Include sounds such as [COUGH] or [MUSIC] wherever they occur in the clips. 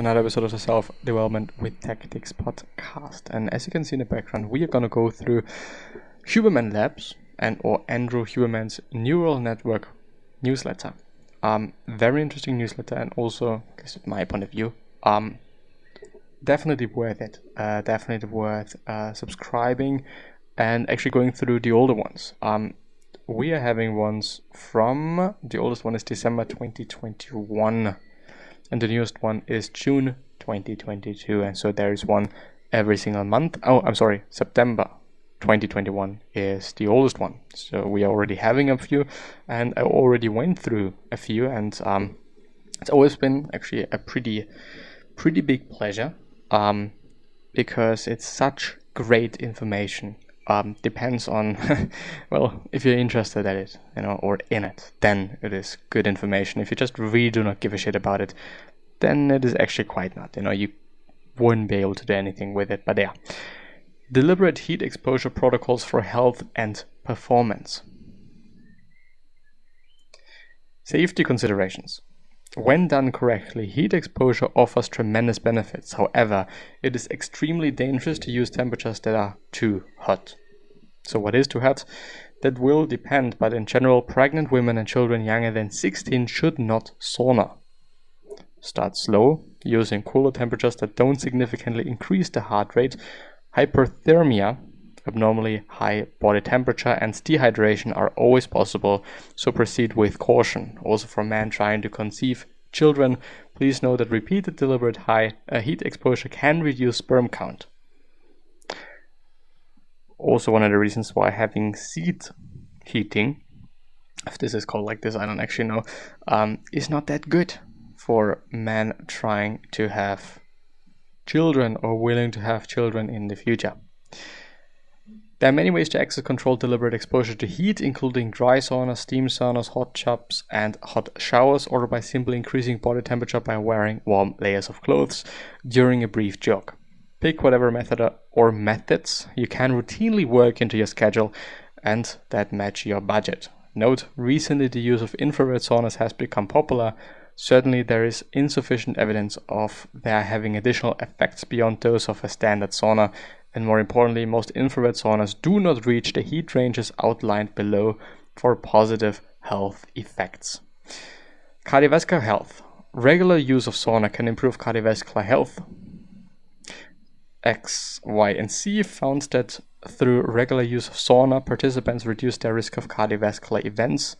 another episode of the Self Development with Tactics podcast. And as you can see in the background, we are going to go through Huberman Labs and or Andrew Huberman's neural network newsletter. Um, very interesting newsletter, and also, at least my point of view, um, definitely worth it. Uh, definitely worth uh, subscribing and actually going through the older ones. Um, we are having ones from the oldest one is December 2021 and the newest one is June 2022 and so there is one every single month. Oh I'm sorry September 2021 is the oldest one. So we are already having a few and I already went through a few and um, it's always been actually a pretty pretty big pleasure um, because it's such great information um, depends on [LAUGHS] well if you're interested at it you know or in it then it is good information. If you just really do not give a shit about it then it is actually quite not you know you wouldn't be able to do anything with it. But yeah deliberate heat exposure protocols for health and performance. Safety considerations when done correctly, heat exposure offers tremendous benefits. However, it is extremely dangerous to use temperatures that are too hot. So, what is too hot? That will depend, but in general, pregnant women and children younger than 16 should not sauna. Start slow, using cooler temperatures that don't significantly increase the heart rate. Hyperthermia, abnormally high body temperature, and dehydration are always possible, so proceed with caution. Also, for men trying to conceive children, please know that repeated deliberate high uh, heat exposure can reduce sperm count. Also, one of the reasons why having seat heating, if this is called like this, I don't actually know, um, is not that good for men trying to have children or willing to have children in the future. There are many ways to access controlled deliberate exposure to heat, including dry saunas, steam saunas, hot tubs, and hot showers, or by simply increasing body temperature by wearing warm layers of clothes during a brief jog. Pick whatever method or methods you can routinely work into your schedule and that match your budget. Note, recently the use of infrared saunas has become popular. Certainly, there is insufficient evidence of their having additional effects beyond those of a standard sauna, and more importantly, most infrared saunas do not reach the heat ranges outlined below for positive health effects. Cardiovascular health. Regular use of sauna can improve cardiovascular health. X, Y, and C found that through regular use of sauna, participants reduced their risk of cardiovascular events,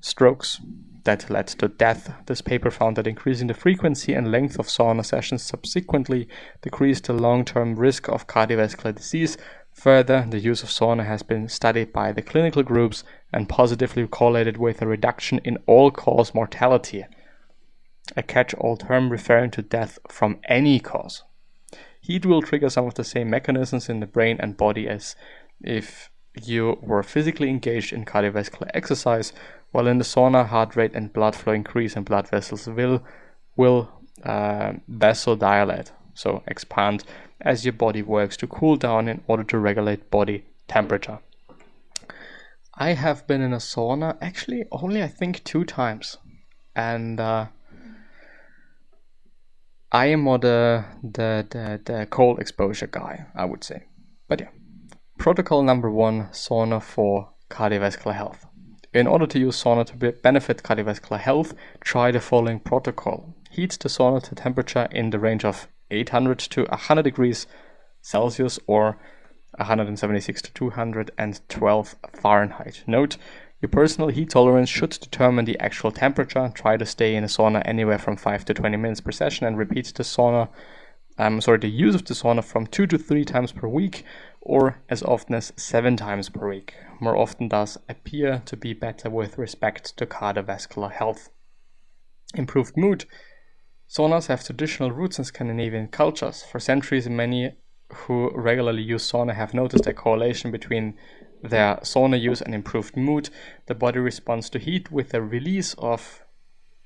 strokes, that led to death. This paper found that increasing the frequency and length of sauna sessions subsequently decreased the long term risk of cardiovascular disease. Further, the use of sauna has been studied by the clinical groups and positively correlated with a reduction in all cause mortality, a catch all term referring to death from any cause. Heat will trigger some of the same mechanisms in the brain and body as if you were physically engaged in cardiovascular exercise, while in the sauna, heart rate and blood flow increase and blood vessels will will uh, vasodilate, so expand as your body works to cool down in order to regulate body temperature. I have been in a sauna actually only I think two times, and uh, I am more the, the the the cold exposure guy, I would say. But yeah. Protocol number one sauna for cardiovascular health. In order to use sauna to benefit cardiovascular health, try the following protocol. Heat the sauna to temperature in the range of 800 to 100 degrees Celsius or 176 to 212 Fahrenheit. Note, your personal heat tolerance should determine the actual temperature. Try to stay in a sauna anywhere from 5 to 20 minutes per session and repeat the sauna um, sorry, the use of the sauna from two to three times per week or as often as seven times per week. More often does appear to be better with respect to cardiovascular health. Improved mood. Saunas have traditional roots in Scandinavian cultures. For centuries, many who regularly use sauna have noticed a correlation between their sauna use and improved mood. The body responds to heat with the release of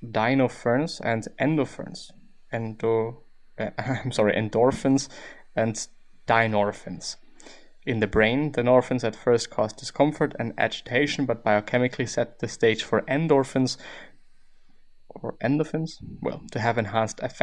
dinopherns and endorphins. Endo uh, [LAUGHS] I'm sorry, endorphins and dynorphins. In the brain, the endorphins at first cause discomfort and agitation, but biochemically set the stage for endorphins or endorphins, well, to have enhanced effect